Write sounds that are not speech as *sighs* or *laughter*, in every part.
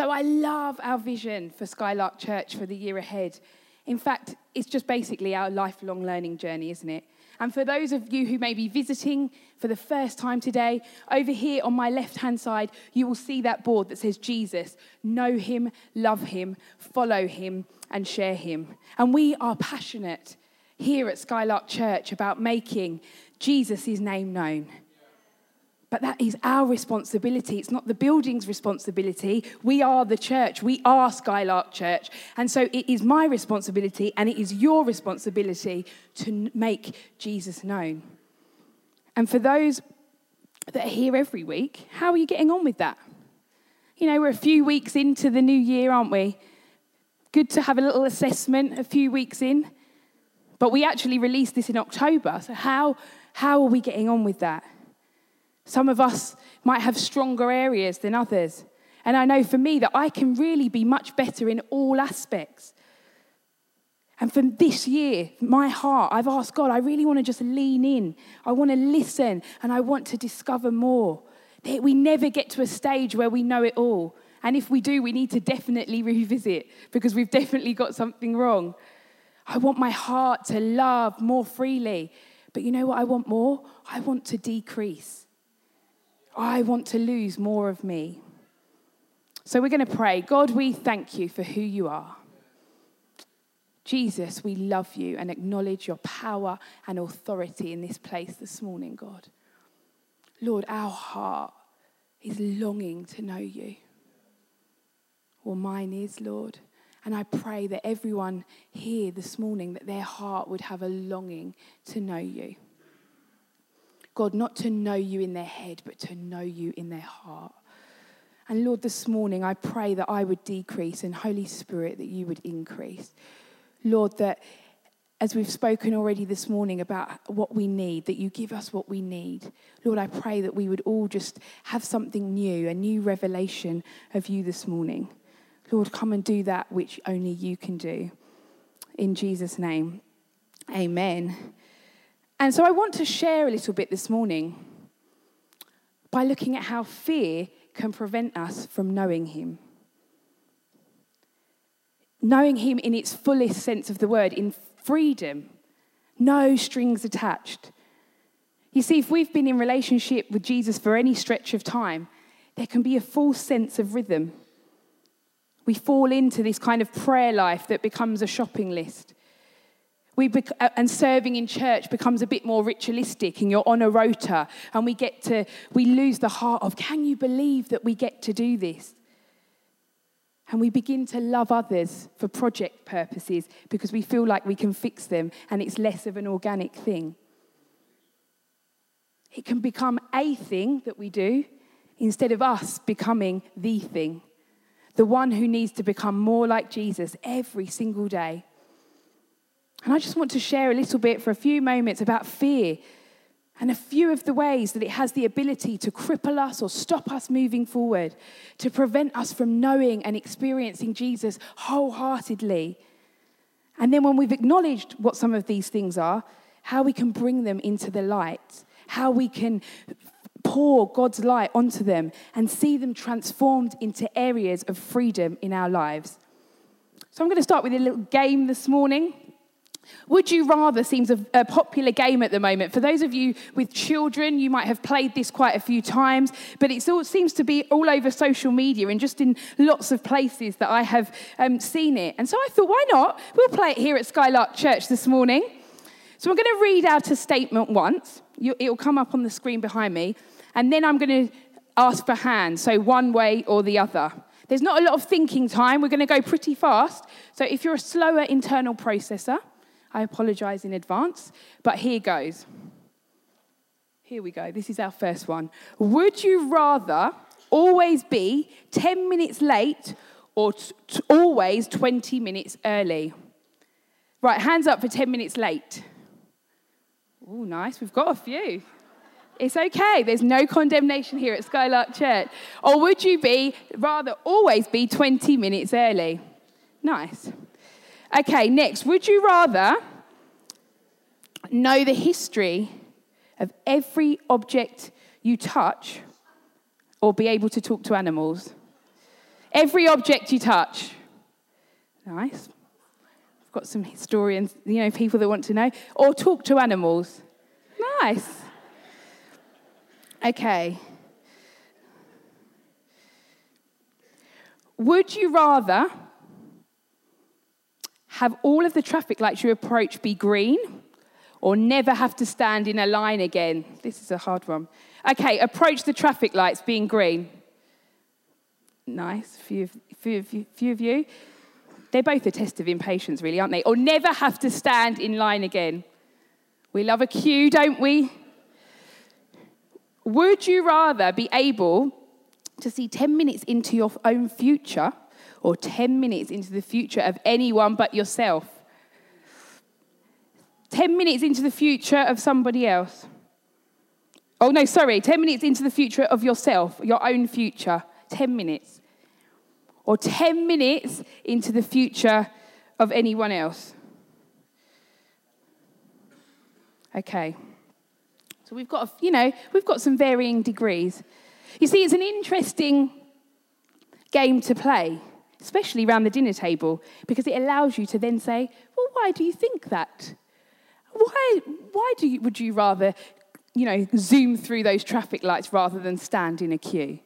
So I love our vision for Skylark Church for the year ahead. In fact, it's just basically our lifelong learning journey, isn't it? And for those of you who may be visiting for the first time today, over here on my left hand side, you will see that board that says Jesus. Know him, love him, follow him, and share him. And we are passionate here at Skylark Church about making Jesus' name known. But that is our responsibility. It's not the building's responsibility. We are the church. We are Skylark Church. And so it is my responsibility and it is your responsibility to make Jesus known. And for those that are here every week, how are you getting on with that? You know, we're a few weeks into the new year, aren't we? Good to have a little assessment a few weeks in. But we actually released this in October. So, how, how are we getting on with that? Some of us might have stronger areas than others. And I know for me that I can really be much better in all aspects. And from this year, my heart, I've asked God, I really want to just lean in. I want to listen and I want to discover more. We never get to a stage where we know it all. And if we do, we need to definitely *laughs* revisit because we've definitely got something wrong. I want my heart to love more freely. But you know what I want more? I want to decrease. I want to lose more of me. So we're going to pray. God, we thank you for who you are. Jesus, we love you and acknowledge your power and authority in this place this morning, God. Lord, our heart is longing to know you. Well, mine is, Lord. And I pray that everyone here this morning, that their heart would have a longing to know you. God, not to know you in their head, but to know you in their heart. And Lord, this morning I pray that I would decrease and Holy Spirit that you would increase. Lord, that as we've spoken already this morning about what we need, that you give us what we need. Lord, I pray that we would all just have something new, a new revelation of you this morning. Lord, come and do that which only you can do. In Jesus' name, amen. And so I want to share a little bit this morning by looking at how fear can prevent us from knowing Him. Knowing Him in its fullest sense of the word, in freedom, no strings attached. You see, if we've been in relationship with Jesus for any stretch of time, there can be a false sense of rhythm. We fall into this kind of prayer life that becomes a shopping list. We bec- uh, and serving in church becomes a bit more ritualistic and you're on a rota and we get to we lose the heart of can you believe that we get to do this? And we begin to love others for project purposes because we feel like we can fix them and it's less of an organic thing. It can become a thing that we do instead of us becoming the thing. The one who needs to become more like Jesus every single day and I just want to share a little bit for a few moments about fear and a few of the ways that it has the ability to cripple us or stop us moving forward, to prevent us from knowing and experiencing Jesus wholeheartedly. And then when we've acknowledged what some of these things are, how we can bring them into the light, how we can pour God's light onto them and see them transformed into areas of freedom in our lives. So I'm going to start with a little game this morning. Would You Rather seems a, a, popular game at the moment. For those of you with children, you might have played this quite a few times, but it all, seems to be all over social media and just in lots of places that I have um, seen it. And so I thought, why not? We'll play it here at Skylark Church this morning. So I'm going to read out a statement once. It'll come up on the screen behind me. And then I'm going to ask for hands, so one way or the other. There's not a lot of thinking time. We're going to go pretty fast. So if you're a slower internal processor, I apologize in advance, but here goes. Here we go. This is our first one. Would you rather always be 10 minutes late or t- t- always 20 minutes early? Right, hands up for 10 minutes late. Oh, nice. We've got a few. It's okay. There's no condemnation here at Skylark Church. Or would you be rather always be 20 minutes early? Nice. Okay, next. Would you rather know the history of every object you touch or be able to talk to animals? Every object you touch. Nice. I've got some historians, you know, people that want to know. Or talk to animals. Nice. Okay. Would you rather have all of the traffic lights you approach be green or never have to stand in a line again? This is a hard one. Okay, approach the traffic lights being green. Nice, few, few, few, few of you. They're both a test of impatience, really, aren't they? Or never have to stand in line again. We love a queue, don't we? Would you rather be able to see 10 minutes into your own future or 10 minutes into the future of anyone but yourself? 10 minutes into the future of somebody else. Oh, no, sorry, 10 minutes into the future of yourself, your own future. 10 minutes. Or 10 minutes into the future of anyone else. Okay. So we've got, you know, we've got some varying degrees. You see, it's an interesting game to play, especially around the dinner table, because it allows you to then say, well, why do you think that? Why, why do you, would you rather, you know, zoom through those traffic lights rather than stand in a queue?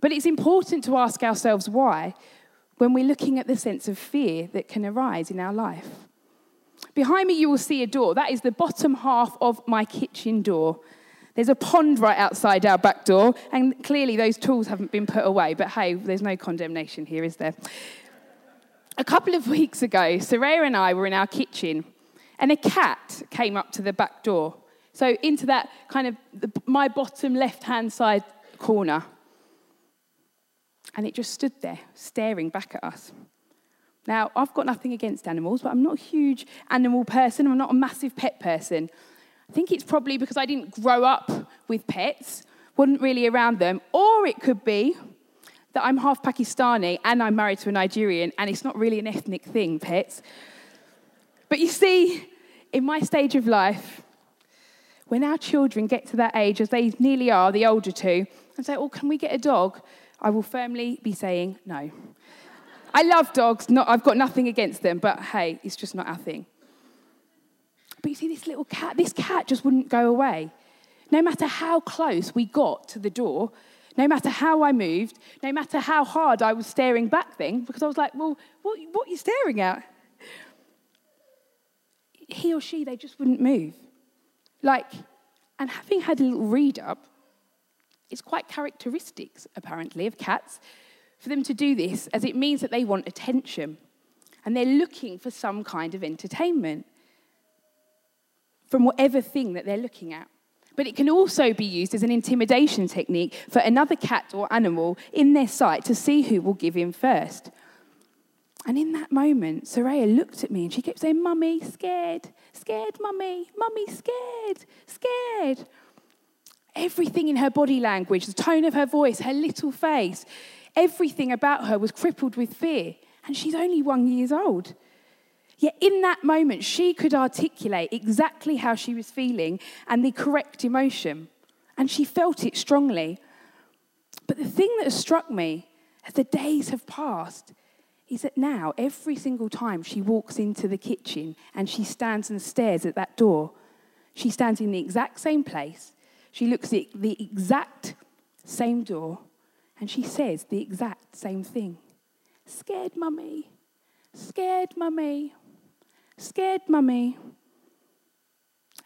But it's important to ask ourselves why when we're looking at the sense of fear that can arise in our life. Behind me, you will see a door. That is the bottom half of my kitchen door. There's a pond right outside our back door, and clearly those tools haven't been put away, but hey, there's no condemnation here, is there? A couple of *laughs* weeks ago, Soraya and I were in our kitchen, and a cat came up to the back door. So, into that kind of the, my bottom left hand side corner. And it just stood there, staring back at us. Now, I've got nothing against animals, but I'm not a huge animal person. I'm not a massive pet person. I think it's probably because I didn't grow up with pets, wasn't really around them, or it could be that I'm half Pakistani and I'm married to a Nigerian, and it's not really an ethnic thing, pets. But you see, in my stage of life, when our children get to that age, as they nearly are, the older two, and say, Oh, can we get a dog? I will firmly be saying no. I love dogs, not, I've got nothing against them, but hey, it's just not our thing. But you see, this little cat, this cat just wouldn't go away. No matter how close we got to the door, no matter how I moved, no matter how hard I was staring back then, because I was like, well, what, what are you staring at? He or she, they just wouldn't move. Like, and having had a little read up, it's quite characteristics, apparently, of cats for them to do this, as it means that they want attention and they're looking for some kind of entertainment from whatever thing that they're looking at. But it can also be used as an intimidation technique for another cat or animal in their sight to see who will give in first. And in that moment, Soraya looked at me and she kept saying, Mummy, scared, scared, Mummy, Mummy, scared, scared. Everything in her body language, the tone of her voice, her little face, everything about her was crippled with fear. And she's only one years old. Yet in that moment, she could articulate exactly how she was feeling and the correct emotion. And she felt it strongly. But the thing that has struck me as the days have passed is that now, every single time she walks into the kitchen and she stands and stares at that door, she stands in the exact same place she looks at the exact same door and she says the exact same thing Scared, mummy. Scared, mummy. Scared, mummy.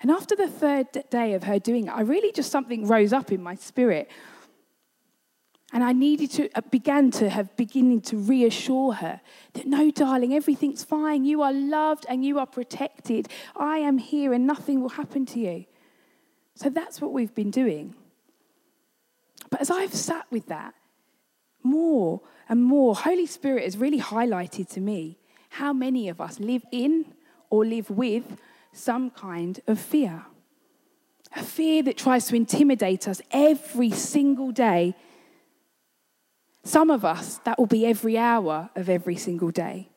And after the third day of her doing it, I really just something rose up in my spirit. And I needed to, uh, began to have beginning to reassure her that no, darling, everything's fine. You are loved and you are protected. I am here and nothing will happen to you. So that's what we've been doing. But as I've sat with that, more and more, Holy Spirit has really highlighted to me how many of us live in or live with some kind of fear. A fear that tries to intimidate us every single day. Some of us, that will be every hour of every single day.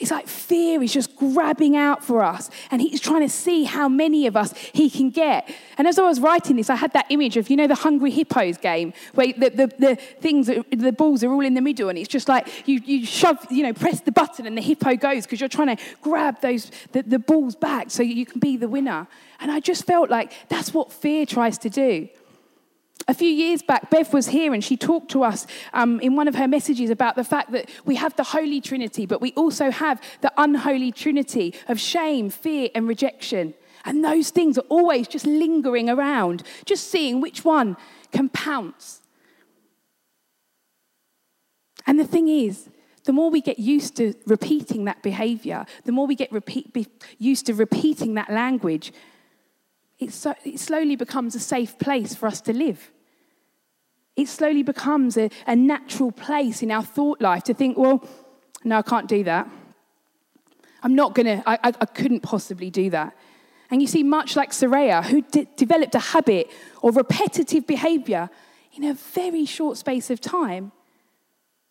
It's like fear is just grabbing out for us, and he's trying to see how many of us he can get. And as I was writing this, I had that image of, you know, the Hungry Hippos game, where the, the, the things, the balls are all in the middle, and it's just like you, you shove, you know, press the button, and the hippo goes because you're trying to grab those, the, the balls back so you can be the winner. And I just felt like that's what fear tries to do. A few years back, Bev was here and she talked to us um, in one of her messages about the fact that we have the Holy Trinity, but we also have the unholy Trinity of shame, fear, and rejection. And those things are always just lingering around, just seeing which one can pounce. And the thing is, the more we get used to repeating that behavior, the more we get repeat, used to repeating that language, it, so, it slowly becomes a safe place for us to live. It slowly becomes a, a natural place in our thought life to think, well, no, I can't do that. I'm not going to, I, I, couldn't possibly do that. And you see, much like Soraya, who de- developed a habit or repetitive behavior in a very short space of time,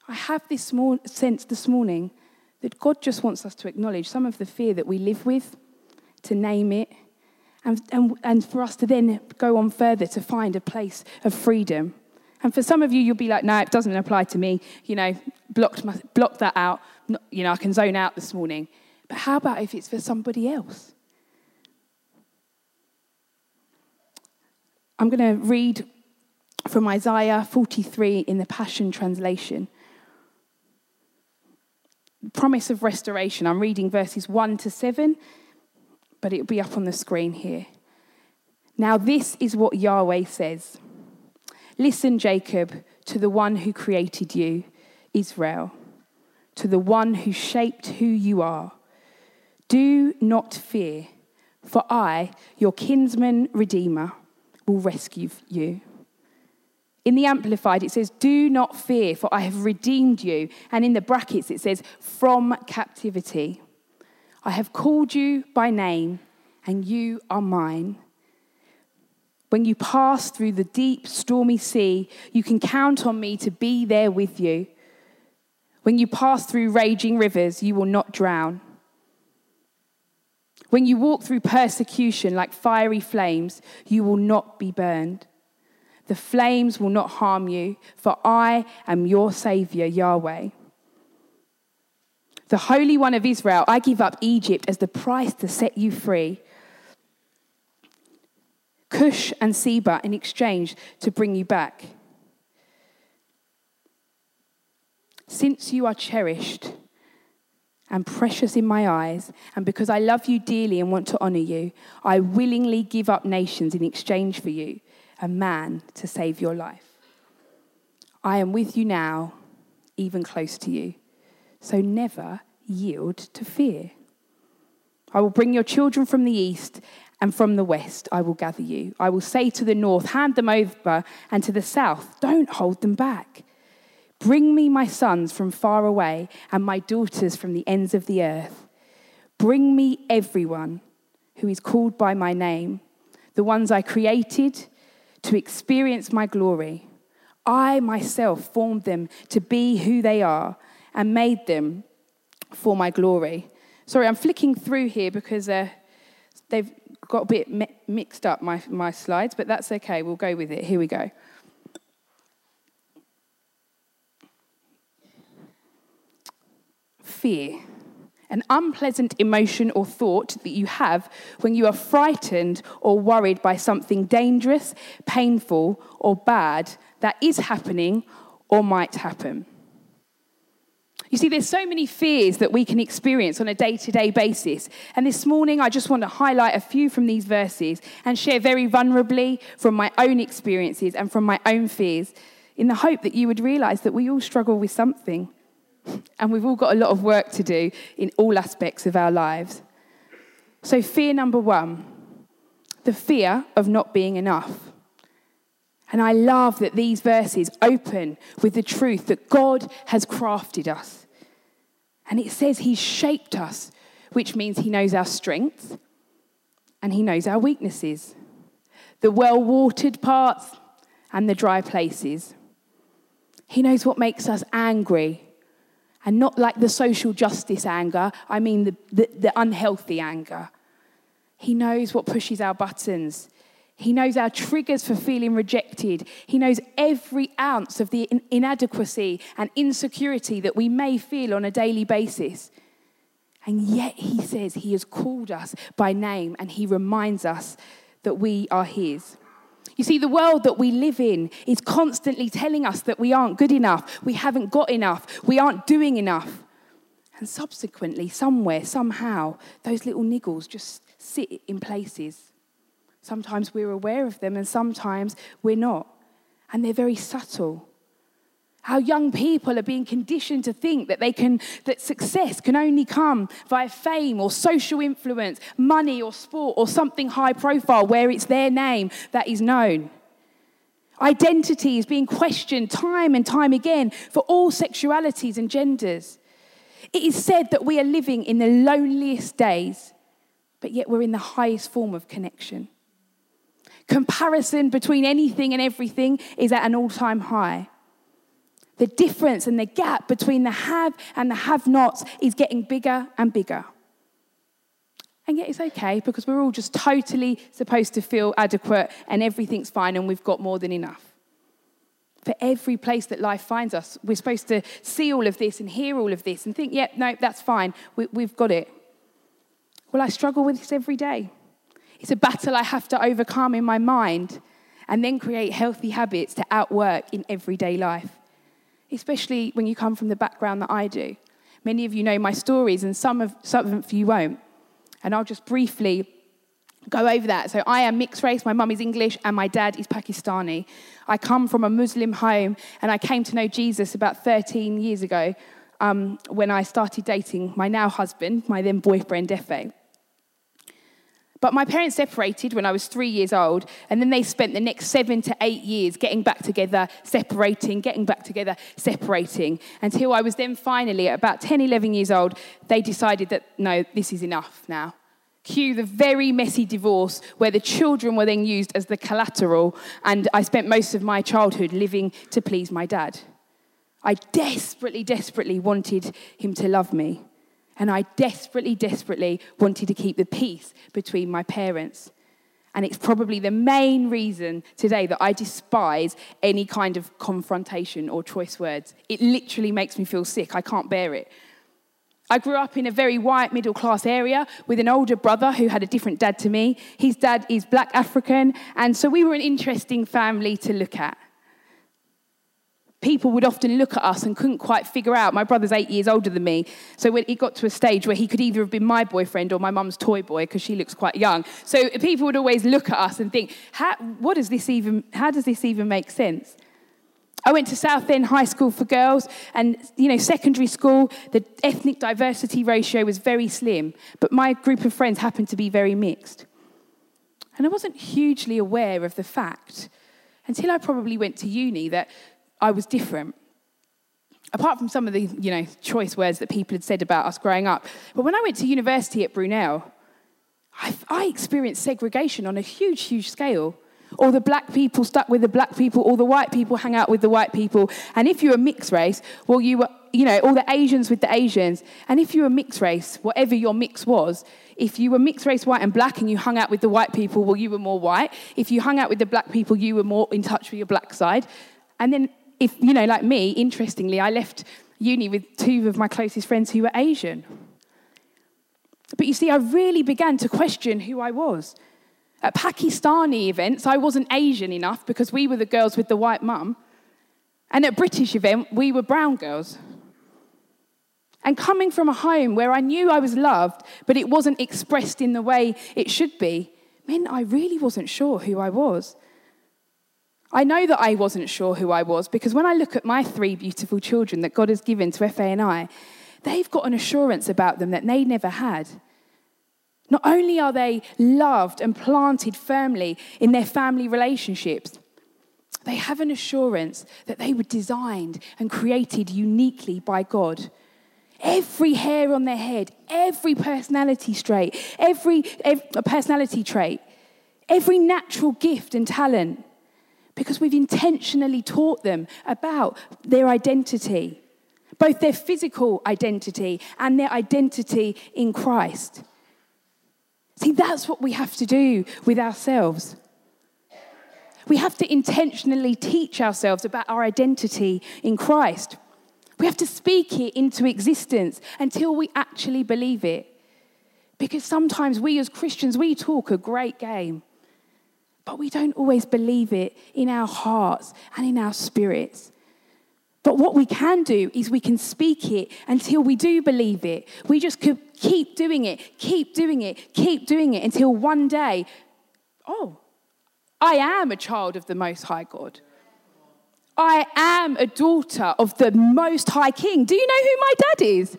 I have this small sense this morning that God just wants us to acknowledge some of the fear that we live with, to name it, and, and, and for us to then go on further to find a place of freedom. And for some of you, you'll be like, no, it doesn't apply to me. You know, blocked, my, blocked that out. You know, I can zone out this morning. But how about if it's for somebody else? I'm going to read from Isaiah 43 in the Passion Translation. Promise of restoration. I'm reading verses 1 to 7 but it'll be up on the screen here. Now, this is what Yahweh says Listen, Jacob, to the one who created you, Israel, to the one who shaped who you are. Do not fear, for I, your kinsman redeemer, will rescue you. In the Amplified, it says, Do not fear, for I have redeemed you. And in the brackets, it says, From captivity. I have called you by name, and you are mine. When you pass through the deep, stormy sea, you can count on me to be there with you. When you pass through raging rivers, you will not drown. When you walk through persecution like fiery flames, you will not be burned. The flames will not harm you, for I am your Savior, Yahweh the Holy One of Israel, I give up Egypt as the price to set you free. Cush and Seba in exchange to bring you back. Since you are cherished and precious in my eyes, and because I love you dearly and want to honor you, I willingly give up nations in exchange for you, a man to save your life. I am with you now, even close to you. So never yield to fear. I will bring your children from the east, and from the west I will gather you. I will say to the north, Hand them over, and to the south, Don't hold them back. Bring me my sons from far away, and my daughters from the ends of the earth. Bring me everyone who is called by my name, the ones I created to experience my glory. I myself formed them to be who they are and made them for my glory. Sorry, I'm flicking through here because uh, they've got a bit mi- mixed up, my, my slides, but that's okay. We'll go with it. Here we go. Fear. An unpleasant emotion or thought that you have when you are frightened or worried by something dangerous, painful, or bad that is happening or might happen. You see, there's so many fears that we can experience on a day to day basis. And this morning, I just want to highlight a few from these verses and share very vulnerably from my own experiences and from my own fears in the hope that you would realize that we all struggle with something. *laughs* And we've all got a lot of work to do in all aspects of our lives. So, fear number one the fear of not being enough. And I love that these verses open with the truth that God has crafted us. And it says He's shaped us, which means He knows our strengths and He knows our weaknesses, the well watered parts and the dry places. He knows what makes us angry And not like the social justice anger, I mean the, the, the unhealthy anger. He knows what pushes our buttons. He knows our triggers for feeling rejected. He knows every ounce of the inadequacy and insecurity that we may feel on a daily basis. And yet, He says He has called us by name and He reminds us that we are His. You see, the world that we live in is constantly telling us that we aren't good enough, we haven't got enough, we aren't doing enough. And subsequently, somewhere, somehow, those little niggles just sit in places Sometimes we're aware of them and sometimes we're not. And they're very subtle. How young people are being conditioned to think that they can that success can only come via fame or social influence, money or sport or something high profile where it's their name that is known. Identity is being questioned time and time again for all sexualities and genders. It is said that we are living in the loneliest days, but yet we're in the highest form of connection. Comparison between anything and everything is at an all time high. The difference and the gap between the have and the have nots is getting bigger and bigger. And yet it's okay because we're all just totally supposed to feel adequate and everything's fine and we've got more than enough. For every place that life finds us, we're supposed to see all of this and hear all of this and think, yep, yeah, no, that's fine, we, we've got it. Well, I struggle with this every day. It's a battle I have to overcome in my mind and then create healthy habits to outwork in everyday life, especially when you come from the background that I do. Many of you know my stories, and some of, some of you won't. And I'll just briefly go over that. So, I am mixed race. My mum is English and my dad is Pakistani. I come from a Muslim home, and I came to know Jesus about 13 years ago um, when I started dating my now husband, my then boyfriend, Efe. But my parents separated when I was three years old, and then they spent the next seven to eight years getting back together, separating, getting back together, separating, until I was then finally, at about 10, 11 years old, they decided that no, this is enough now. Cue the very messy divorce where the children were then used as the collateral, and I spent most of my childhood living to please my dad. I desperately, desperately wanted him to love me. And I desperately, desperately wanted to keep the peace between my parents. And it's probably the main reason today that I despise any kind of confrontation or choice words. It literally makes me feel sick. I can't bear it. I grew up in a very white middle class area with an older brother who had a different dad to me. His dad is black African, and so we were an interesting family to look at people would often look at us and couldn't quite figure out. My brother's eight years older than me, so when he got to a stage where he could either have been my boyfriend or my mum's toy boy because she looks quite young. So people would always look at us and think, how, "What does this even? How does this even make sense?" I went to Southend High School for girls, and you know, secondary school, the ethnic diversity ratio was very slim, but my group of friends happened to be very mixed. And I wasn't hugely aware of the fact until I probably went to uni that I was different. Apart from some of the you know, choice words that people had said about us growing up. But when I went to university at Brunel, I, I experienced segregation on a huge, huge scale. All the black people stuck with the black people, all the white people hang out with the white people. And if you were mixed race, well, you were, you know, all the Asians with the Asians. And if you were mixed race, whatever your mix was, if you were mixed race white and black and you hung out with the white people, well, you were more white. If you hung out with the black people, you were more in touch with your black side. And then if, you know, like me, interestingly, I left uni with two of my closest friends who were Asian. But you see, I really began to question who I was. At Pakistani events, I wasn't Asian enough because we were the girls with the white mum. And at British event, we were brown girls. And coming from a home where I knew I was loved, but it wasn't expressed in the way it should be, meant I really wasn't sure who I was. I know that I wasn't sure who I was because when I look at my three beautiful children that God has given to Efe and I, they've got an assurance about them that they never had. Not only are they loved and planted firmly in their family relationships, they have an assurance that they were designed and created uniquely by God. Every hair on their head, every personality trait, every, every personality trait, every natural gift and talent because we've intentionally taught them about their identity. both their physical identity and their identity in Christ. See, that's what we have to do with ourselves. We have to intentionally teach ourselves about our identity in Christ. We have to speak it into existence until we actually believe it. Because sometimes we as Christians, we talk a great game, but we don't always believe it in our hearts and in our spirits. But what we can do is we can speak it until we do believe it. We just could keep doing it, keep doing it, keep doing it until one day, oh, I am a child of the Most High God. I am a daughter of the Most High King. Do you know who my dad is?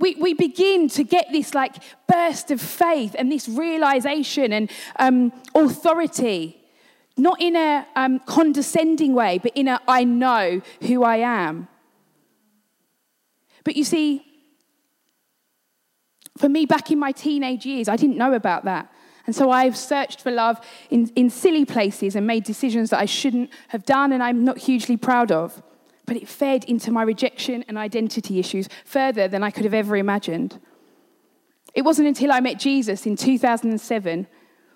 We, we begin to get this like burst of faith and this realization and um, authority not in a um, condescending way, but in a I know who I am. But you see, for me, back in my teenage years, I didn't know about that. And so I've searched for love in, in silly places and made decisions that I shouldn't have done and I'm not hugely proud of. But it fed into my rejection and identity issues further than I could have ever imagined. It wasn't until I met Jesus in 2007,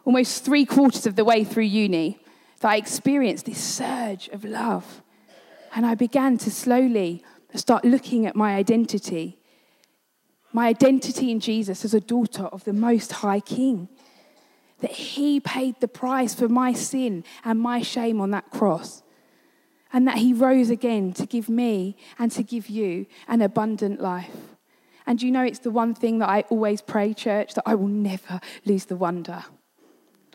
almost three quarters of the way through uni, that I experienced this surge of love. And I began to slowly start looking at my identity. My identity in Jesus as a daughter of the Most High King. That He paid the price for my sin and my shame on that cross. And that He rose again to give me and to give you an abundant life. And you know, it's the one thing that I always pray, church, that I will never lose the wonder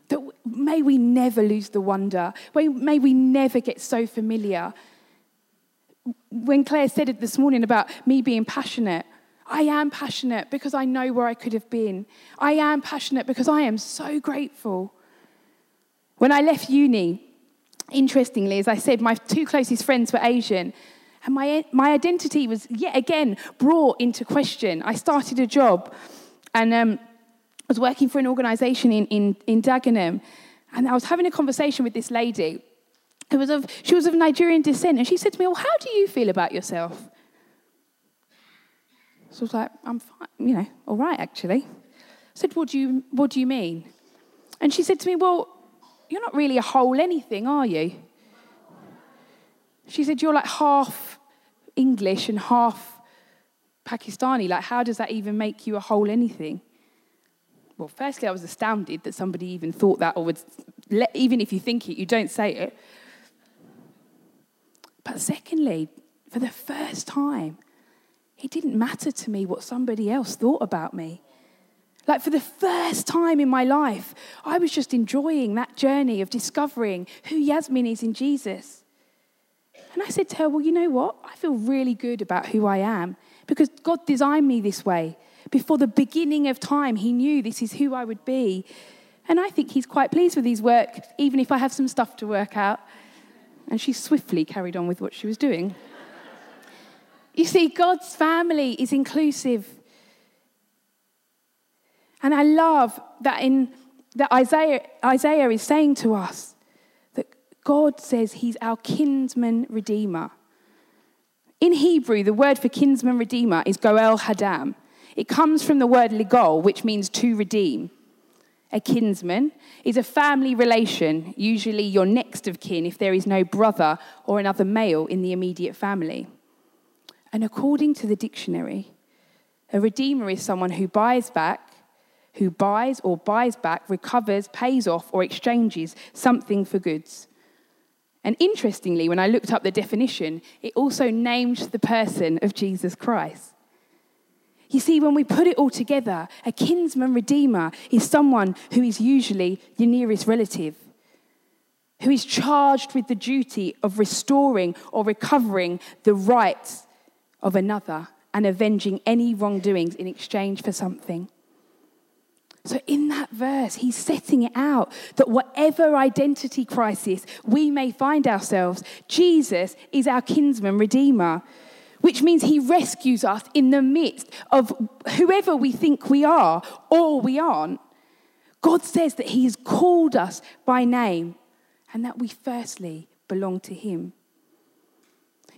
that may we never lose the wonder. May we never get so familiar. When Claire said it this morning about me being passionate, I am passionate because I know where I could have been. I am passionate because I am so grateful. When I left uni, interestingly, as I said, my two closest friends were Asian. And my, my identity was yet again brought into question. I started a job and um, I was working for an organization in, in, in Dagenham, and I was having a conversation with this lady who was of, she was of Nigerian descent, and she said to me, Well, how do you feel about yourself? So I was like, I'm fine, you know, all right, actually. I said, what do, you, what do you mean? And she said to me, Well, you're not really a whole anything, are you? She said, You're like half English and half Pakistani. Like, how does that even make you a whole anything? well, firstly, I was astounded that somebody even thought that, or would, even if you think it, you don't say it. But secondly, for the first time, it didn't matter to me what somebody else thought about me. Like, for the first time in my life, I was just enjoying that journey of discovering who Yasmin is in Jesus. And I said to her, Well, you know what? I feel really good about who I am because God designed me this way. Before the beginning of time, he knew this is who I would be. And I think he's quite pleased with his work, even if I have some stuff to work out. And she swiftly carried on with what she was doing. you see, God's family is inclusive. And I love that in that Isaiah, Isaiah is saying to us that God says he's our kinsman redeemer. In Hebrew, the word for kinsman redeemer is goel hadam. It comes from the word ligol, which means to redeem. A kinsman is a family relation, usually your next of kin if there is no brother or another male in the immediate family. And according to the dictionary, a redeemer is someone who buys back, who buys or buys back, recovers, pays off, or exchanges something for goods. And interestingly, when I looked up the definition, it also named the person of Jesus Christ. You see, when we put it all together, a kinsman redeemer is someone who is usually your nearest relative, who is charged with the duty of restoring or recovering the rights of another and avenging any wrongdoings in exchange for something. So, in that verse, he's setting it out that whatever identity crisis we may find ourselves, Jesus is our kinsman redeemer which means he rescues us in the midst of whoever we think we are or we aren't. God says that he has called us by name and that we firstly belong to him.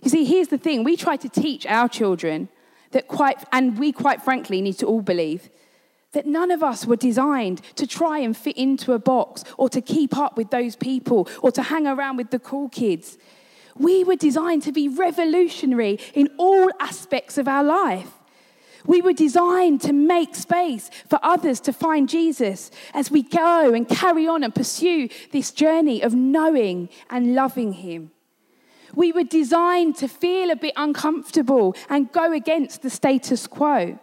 You see, here's the thing we try to teach our children that quite, and we quite frankly need to all believe, that none of us were designed to try and fit into a box or to keep up with those people or to hang around with the cool kids. We were designed to be revolutionary in all aspects of our life. We were designed to make space for others to find Jesus as we go and carry on and pursue this journey of knowing and loving Him. We were designed to feel a bit uncomfortable and go against the status quo.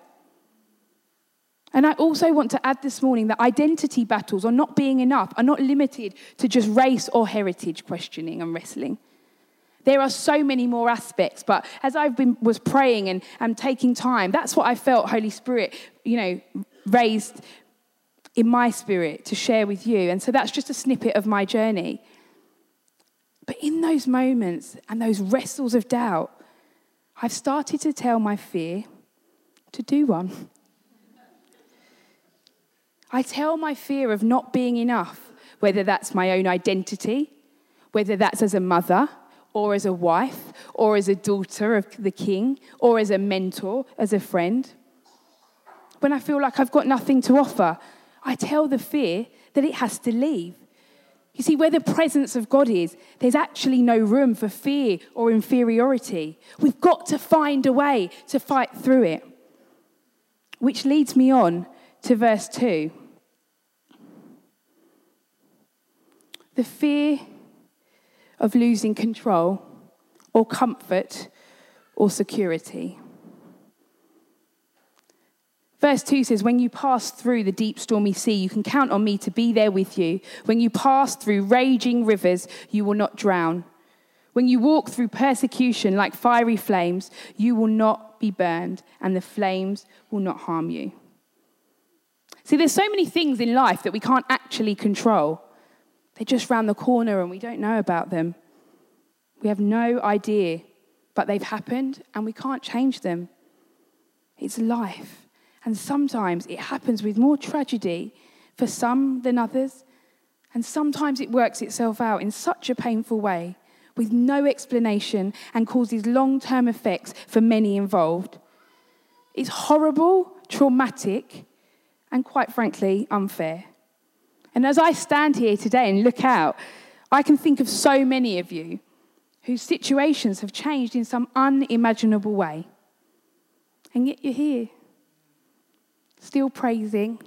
And I also want to add this morning that identity battles or not being enough are not limited to just race or heritage questioning and wrestling. There are so many more aspects, but as I've been was praying and, and taking time, that's what I felt Holy Spirit, you know, raised in my spirit to share with you. And so that's just a snippet of my journey. But in those moments and those wrestles of doubt, I've started to tell my fear to do one. I tell my fear of not being enough, whether that's my own identity, whether that's as a mother, or as a wife, or as a daughter of the king, or as a mentor, as a friend. When I feel like I've got nothing to offer, I tell the fear that it has to leave. You see, where the presence of God is, there's actually no room for fear or inferiority. We've got to find a way to fight through it. Which leads me on to verse 2. The fear of losing control or comfort or security. Verse 2 says, When you pass through the deep, stormy sea, you can count on me to be there with you. When you pass through raging rivers, you will not drown. When you walk through persecution like fiery flames, you will not be burned, and the flames will not harm you. See, there's so many things in life that we can't actually control. They're just round the corner and we don't know about them. We have no idea, but they've happened and we can't change them. It's life. And sometimes it happens with more tragedy for some than others. And sometimes it works itself out in such a painful way with no explanation and causes long term effects for many involved. It's horrible, traumatic, and quite frankly, unfair. And as I stand here today and look out, I can think of so many of you whose situations have changed in some unimaginable way. And yet you're here, still praising,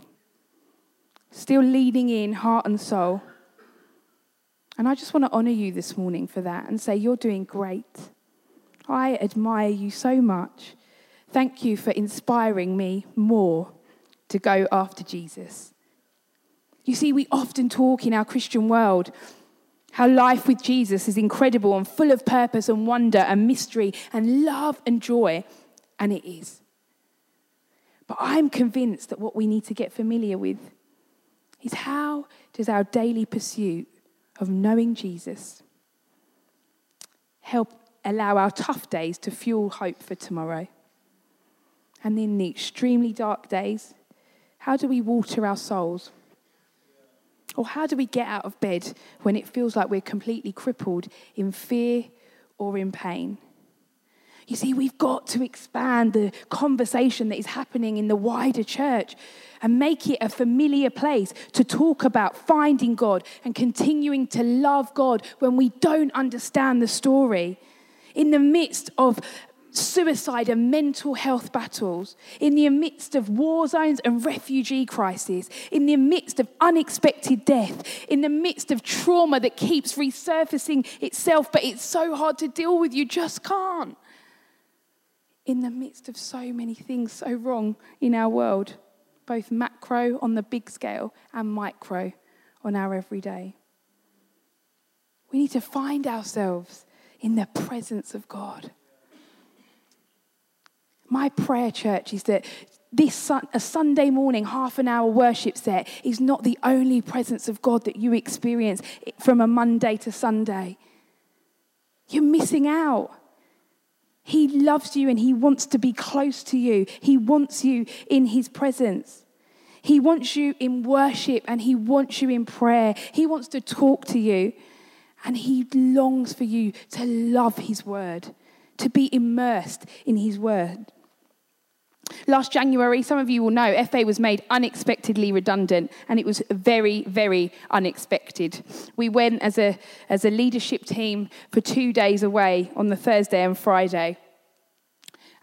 still leading in heart and soul. And I just want to honor you this morning for that and say, You're doing great. I admire you so much. Thank you for inspiring me more to go after Jesus. You see, we often talk in our Christian world how life with Jesus is incredible and full of purpose and wonder and mystery and love and joy, and it is. But I'm convinced that what we need to get familiar with is how does our daily pursuit of knowing Jesus help allow our tough days to fuel hope for tomorrow? And in the extremely dark days, how do we water our souls? Or how do we get out of bed when it feels like we're completely crippled in fear or in pain? You see, we've got to expand the conversation that is happening in the wider church and make it a familiar place to talk about finding God and continuing to love God when we don't understand the story. In the midst of suicide and mental health battles, in the midst of war zones and refugee crises, in the midst of unexpected death, in the midst of trauma that keeps resurfacing itself, but it's so hard to deal with, you just can't. In the midst of so many things so wrong in our world, both macro on the big scale and micro on our everyday. We need to find ourselves in the presence of God. My prayer, church, is that this a Sunday morning, half an hour worship set is not the only presence of God that you experience from a Monday to Sunday. You're missing out. He loves you and He wants to be close to you. He wants you in His presence. He wants you in worship and He wants you in prayer. He wants to talk to you and He longs for you to love His word to be immersed in His Word. Last January, some of you will know, Efe was made unexpectedly redundant, and it was very, very unexpected. We went as a, as a leadership team for two days away on the Thursday and Friday.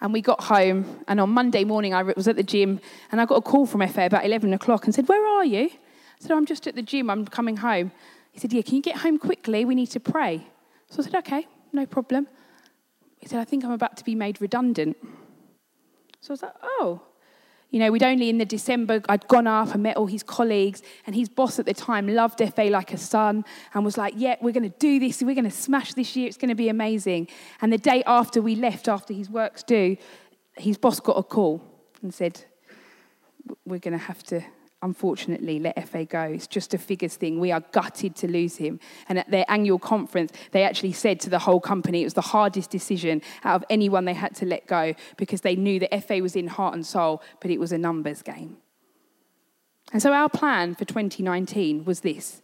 And we got home, and on Monday morning, I was at the gym, and I got a call from Efe about 11 o'clock and said, Where are you? I said, I'm just at the gym, I'm coming home. He said, Yeah, can you get home quickly? We need to pray. So I said, Okay, no problem. He said, I think I'm about to be made redundant. So I was like, oh. You know, we'd only in the December, I'd gone up and met all his colleagues, and his boss at the time loved Efe like a son and was like, yeah, we're going to do this, we're going to smash this year, it's going to be amazing. And the day after we left, after his work's due, his boss got a call and said, we're going to have to unfortunately, let Efe go. It's just a figures thing. We are gutted to lose him. And at their annual conference, they actually said to the whole company it was the hardest decision out of anyone they had to let go because they knew that Efe was in heart and soul, but it was a numbers game. And so our plan for 2019 was this.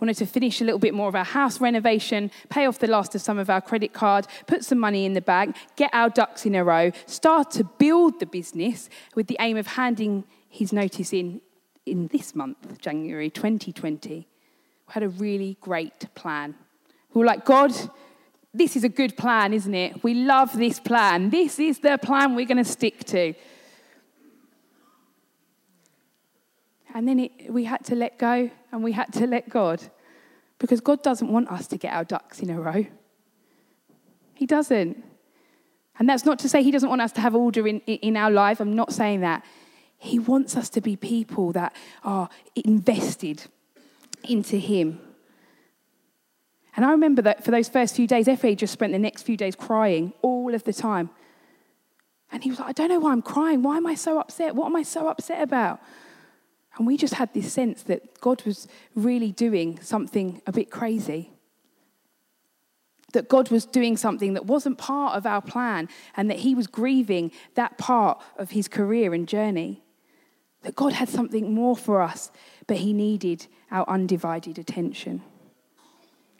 Wanted to finish a little bit more of our house renovation, pay off the last of some of our credit card, put some money in the bank, get our ducks in a row, start to build the business with the aim of handing his notice in in this month, January 2020, we had a really great plan. We were like, God, this is a good plan, isn't it? We love this plan. This is the plan we're going to stick to. And then it, we had to let go and we had to let God because God doesn't want us to get our ducks in a row. He doesn't. And that's not to say He doesn't want us to have order in, in our life. I'm not saying that. He wants us to be people that are invested into Him. And I remember that for those first few days, Efe just spent the next few days crying all of the time. And he was like, I don't know why I'm crying. Why am I so upset? What am I so upset about? And we just had this sense that God was really doing something a bit crazy. That God was doing something that wasn't part of our plan and that He was grieving that part of His career and journey. That God had something more for us, but He needed our undivided attention.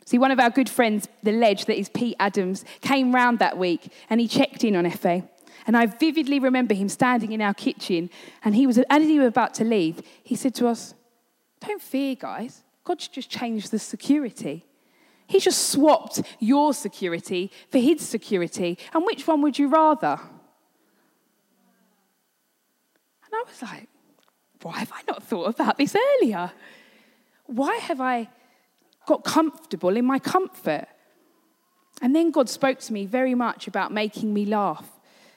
See, one of our good friends, the ledge that is Pete Adams, came round that week and he checked in on Efe. And I vividly remember him standing in our kitchen and he was, as he was about to leave, he said to us, Don't fear, guys. God's just changed the security. He just swapped your security for his security. And which one would you rather? And I was like, why have I not thought about this earlier? Why have I got comfortable in my comfort? And then God spoke to me very much about making me laugh.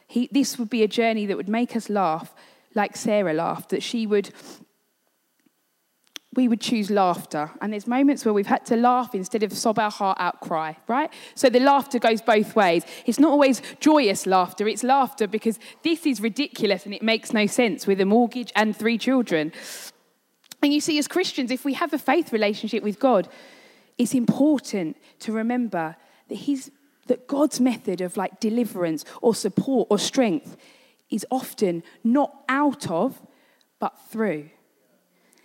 He, this would be a journey that would make us laugh like Sarah laughed, that she would we would choose laughter. And there's moments where we've had to laugh instead of sob our heart out cry, right? So the laughter goes both ways. It's not always joyous laughter, it's laughter because this is ridiculous and it makes no sense with a mortgage and three children. And you see, as Christians, if we have a faith relationship with God, it's important to remember that He's that God's method of like deliverance or support or strength is often not out of, but through.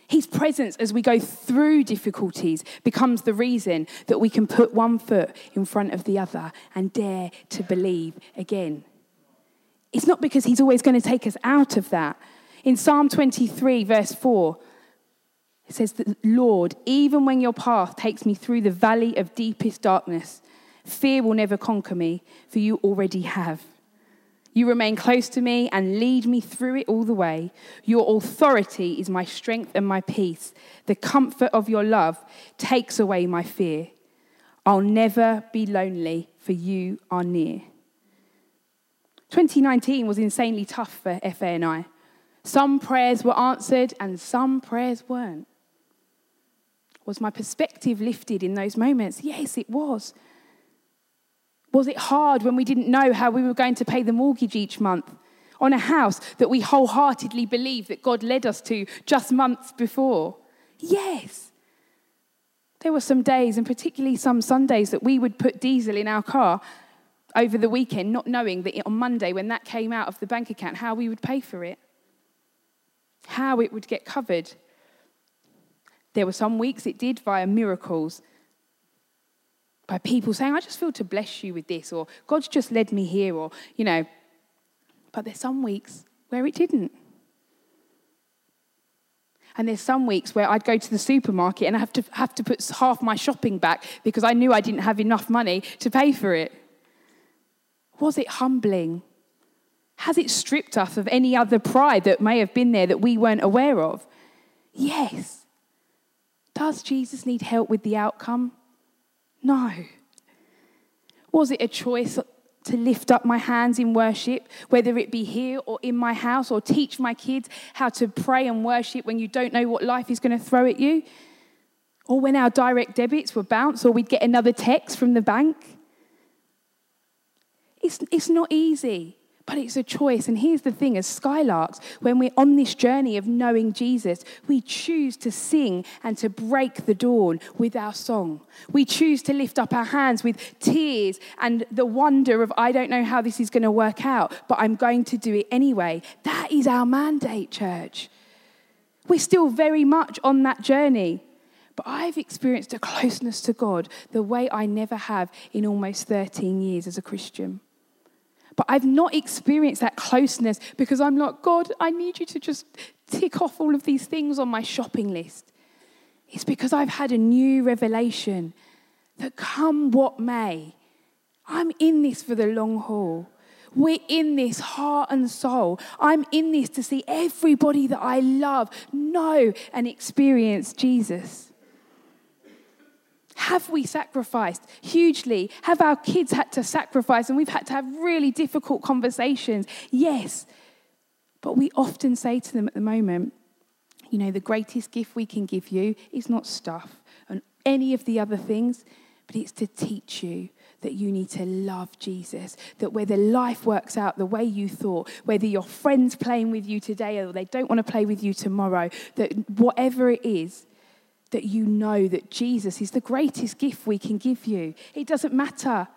His presence as we go through difficulties becomes the reason that we can put one foot in front of the other and dare to believe again. It's not because He's always going to take us out of that. In Psalm 23, verse 4, it says that, Lord, even when your path takes me through the valley of deepest darkness, fear will never conquer me, for you already have. You remain close to me and lead me through it all the way. Your authority is my strength and my peace. The comfort of your love takes away my fear. I'll never be lonely, for you are near. 2019 was insanely tough for Efe and I. Some prayers were answered and some prayers weren't. Was my perspective lifted in those moments? Yes, it was. Was it hard when we didn't know how we were going to pay the mortgage each month on a house that we wholeheartedly believed that God led us to just months before? Yes. There were some days, and particularly some Sundays, that we would put diesel in our car over the weekend, not knowing that on Monday, when that came out of the bank account, how we would pay for it, how it would get covered. There were some weeks it did via miracles, by people saying, I just feel to bless you with this, or God's just led me here, or, you know. But there's some weeks where it didn't. And there's some weeks where I'd go to the supermarket and I have to have to put half my shopping back because I knew I didn't have enough money to pay for it. Was it humbling? Has it stripped us of any other pride that may have been there that we weren't aware of? Yes. Does Jesus need help with the outcome? No. Was it a choice to lift up my hands in worship, whether it be here or in my house, or teach my kids how to pray and worship when you don't know what life is going to throw at you? Or when our direct debits were bounced, or we'd get another text from the bank? It's, it's not easy. But it's a choice. And here's the thing as skylarks, when we're on this journey of knowing Jesus, we choose to sing and to break the dawn with our song. We choose to lift up our hands with tears and the wonder of, I don't know how this is going to work out, but I'm going to do it anyway. That is our mandate, church. We're still very much on that journey. But I've experienced a closeness to God the way I never have in almost 13 years as a Christian. But I've not experienced that closeness because I'm like, God, I need you to just tick off all of these things on my shopping list. It's because I've had a new revelation that come what may, I'm in this for the long haul. We're in this heart and soul. I'm in this to see everybody that I love know and experience Jesus. Have we sacrificed hugely? Have our kids had to sacrifice and we've had to have really difficult conversations? Yes. But we often say to them at the moment, you know, the greatest gift we can give you is not stuff and any of the other things, but it's to teach you that you need to love Jesus. That whether life works out the way you thought, whether your friends playing with you today or they don't want to play with you tomorrow, that whatever it is, that you know that Jesus is the greatest gift we can give you. It doesn't matter.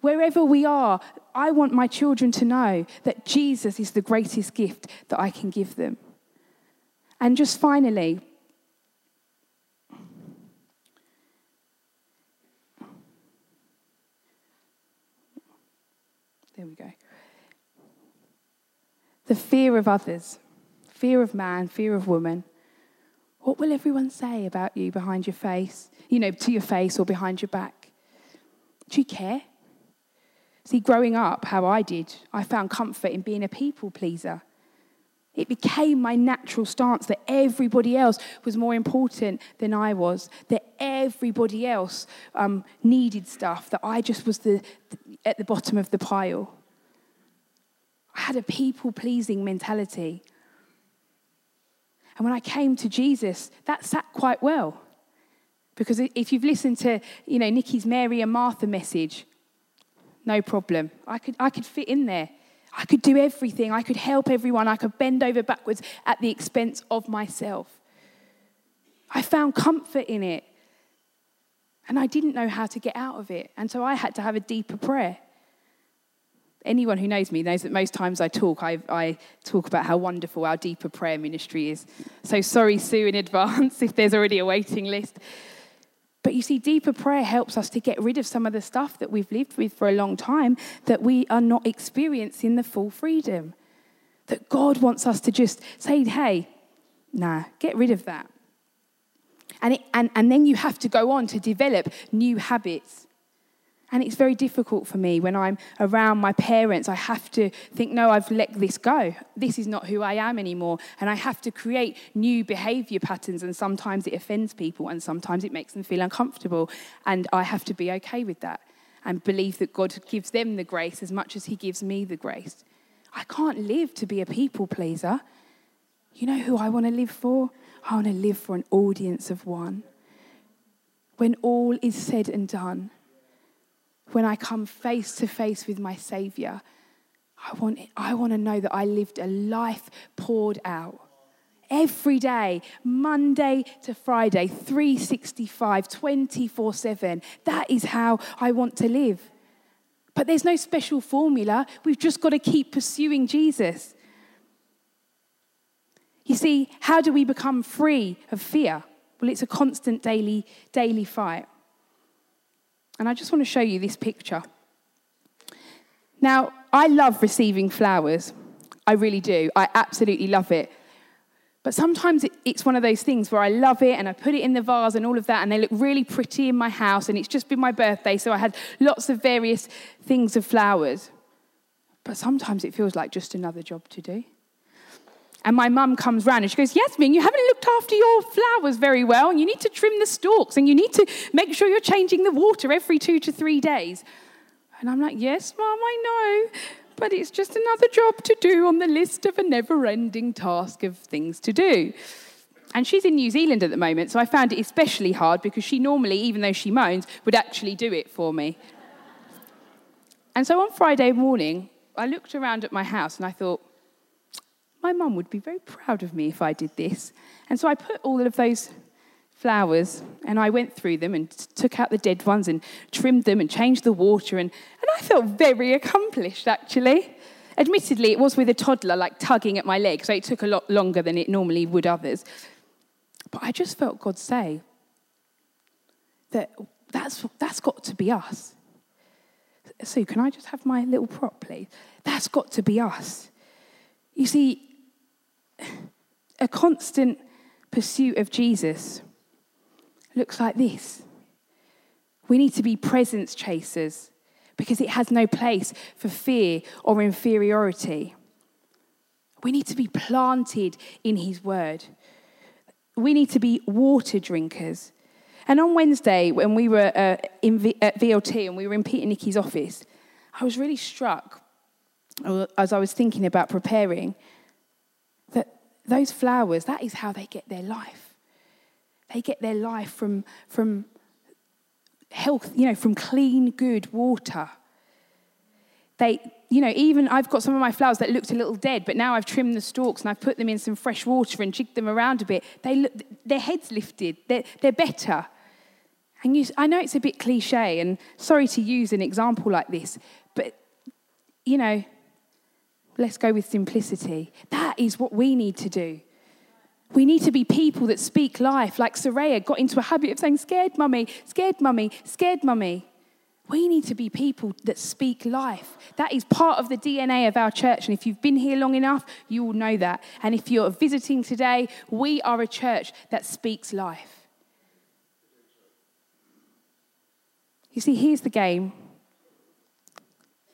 Wherever we are, I want my children to know that Jesus is the greatest gift that I can give them. And just finally, there we go. The fear of others, fear of man, fear of woman. What will everyone say about you behind your face? You know, to your face or behind your back? Do you care? See, growing up, how I did, I found comfort in being a people pleaser. It became my natural stance that everybody else was more important than I was, that everybody else um, needed stuff, that I just was the, at the bottom of the pile. I had a people pleasing mentality. And when I came to Jesus, that sat quite well. Because if you've listened to, you know, Nikki's Mary and Martha message, no problem. I could, I could fit in there. I could do everything. I could help everyone. I could bend over backwards at the expense of myself. I found comfort in it. And I didn't know how to get out of it. And so I had to have a deeper prayer anyone who knows me knows that most times I talk, I, I, talk about how wonderful our deeper prayer ministry is. So sorry, Sue, in *laughs* advance if there's already a waiting list. But you see, deeper prayer helps us to get rid of some of the stuff that we've lived with for a long time that we are not experiencing the full freedom. That God wants us to just say, hey, nah, get rid of that. And, it, and, and then you have to go on to develop new habits and it's very difficult for me when I'm around my parents. I have to think, no, I've let this go. This is not who I am anymore. And I have to create new behavior patterns. And sometimes it offends people, and sometimes it makes them feel uncomfortable. And I have to be okay with that and believe that God gives them the grace as much as He gives me the grace. I can't live to be a people pleaser. You know who I want to live for? I want to live for an audience of one. When all is said and done, when I come face to face with my Savior, I want, I want to know that I lived a life poured out. Every day, Monday to Friday, 365, 24 7. That is how I want to live. But there's no special formula. We've just got to keep pursuing Jesus. You see, how do we become free of fear? Well, it's a constant daily, daily fight. And I just want to show you this picture. Now, I love receiving flowers. I really do. I absolutely love it. But sometimes it's one of those things where I love it and I put it in the vase and all of that, and they look really pretty in my house. And it's just been my birthday, so I had lots of various things of flowers. But sometimes it feels like just another job to do. And my mum comes round and she goes, Yasmin, you haven't after your flowers very well, and you need to trim the stalks, and you need to make sure you're changing the water every two to three days. And I'm like, Yes, mum, I know but it's just another job to do on the list of a never ending task of things to do. And she's in New Zealand at the moment, so I found it especially hard because she normally, even though she moans, would actually do it for me. And so on Friday morning, I looked around at my house and I thought, my mum would be very proud of me if I did this. And so I put all of those flowers and I went through them and took out the dead ones and trimmed them and changed the water. And, and I felt very accomplished, actually. Admittedly, it was with a toddler, like tugging at my leg, so it took a lot longer than it normally would others. But I just felt God say that that's, that's got to be us. So, can I just have my little prop, please? That's got to be us. You see, *sighs* a constant pursuit of Jesus looks like this. We need to be presence chasers because it has no place for fear or inferiority. We need to be planted in His Word. We need to be water drinkers. And on Wednesday, when we were uh, in v- at VLT and we were in Peter Nicky's office, I was really struck uh, as I was thinking about preparing those flowers, that is how they get their life. They get their life from, from health, you know, from clean, good water. They, you know, even I've got some of my flowers that looked a little dead, but now I've trimmed the stalks and I've put them in some fresh water and jigged them around a bit. They look, their heads lifted. They're, they're better. And you, I know it's a bit cliche, and sorry to use an example like this, but you know, let's go with simplicity. That is what we need to do. We need to be people that speak life, like Soraya got into a habit of saying, scared mummy, scared mummy, scared mummy. We need to be people that speak life. That is part of the DNA of our church. And if you've been here long enough, you will know that. And if you're visiting today, we are a church that speaks life. You see, here's the game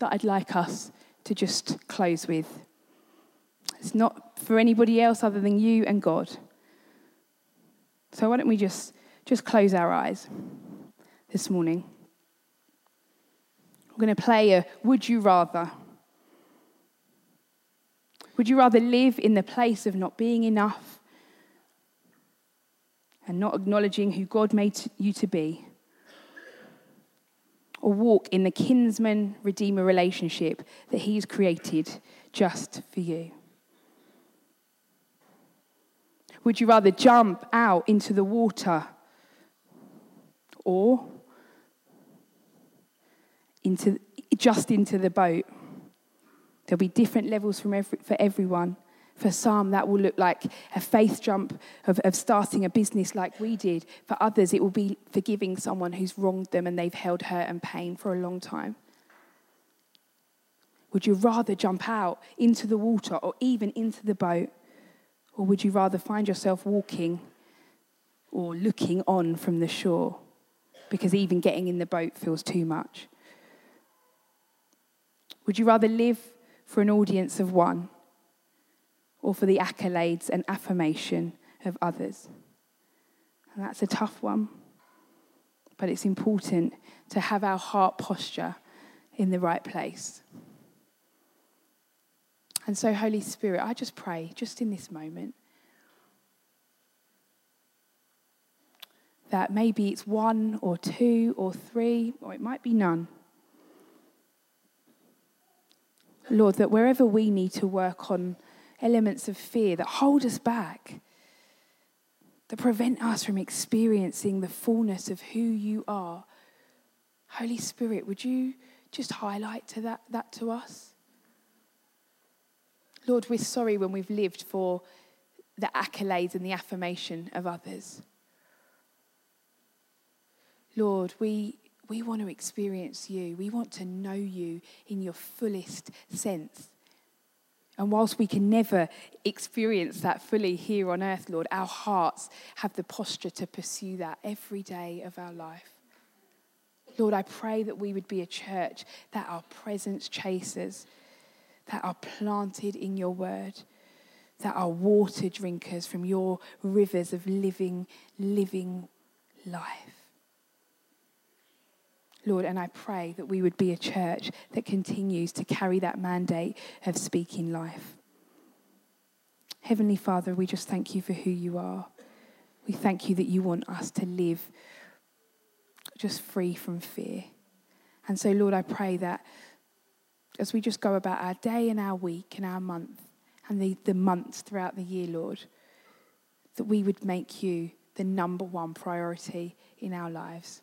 that I'd like us to just close with. It's not for anybody else other than you and God. So why don't we just, just close our eyes this morning? I'm going to play a Would You Rather. Would you rather live in the place of not being enough and not acknowledging who God made you to be? Or walk in the kinsman redeemer relationship that He's created just for you? Would you rather jump out into the water or into, just into the boat? There'll be different levels from every, for everyone. For some, that will look like a faith jump of, of starting a business like we did. For others, it will be forgiving someone who's wronged them and they've held hurt and pain for a long time. Would you rather jump out into the water or even into the boat? Or would you rather find yourself walking or looking on from the shore because even getting in the boat feels too much? Would you rather live for an audience of one or for the accolades and affirmation of others? And that's a tough one, but it's important to have our heart posture in the right place. And so, Holy Spirit, I just pray, just in this moment, that maybe it's one or two or three, or it might be none. Lord, that wherever we need to work on elements of fear that hold us back, that prevent us from experiencing the fullness of who you are, Holy Spirit, would you just highlight to that, that to us? Lord, we're sorry when we've lived for the accolades and the affirmation of others. Lord, we, We want to experience you. We want to know you in your fullest sense. And whilst we can never experience that fully here on earth, Lord, our hearts have the posture to pursue that every day of our life. Lord, I pray that we would be a church that are presence chasers, that are planted in your word, that are water drinkers from your rivers of living, living life. Lord, and I pray that we would be a church that continues to carry that mandate of speaking life. Heavenly Father, we just thank you for who you are. We thank you that you want us to live just free from fear. And so, Lord, I pray that as we just go about our day and our week and our month and the, the months throughout the year, Lord, that we would make you the number one priority in our lives.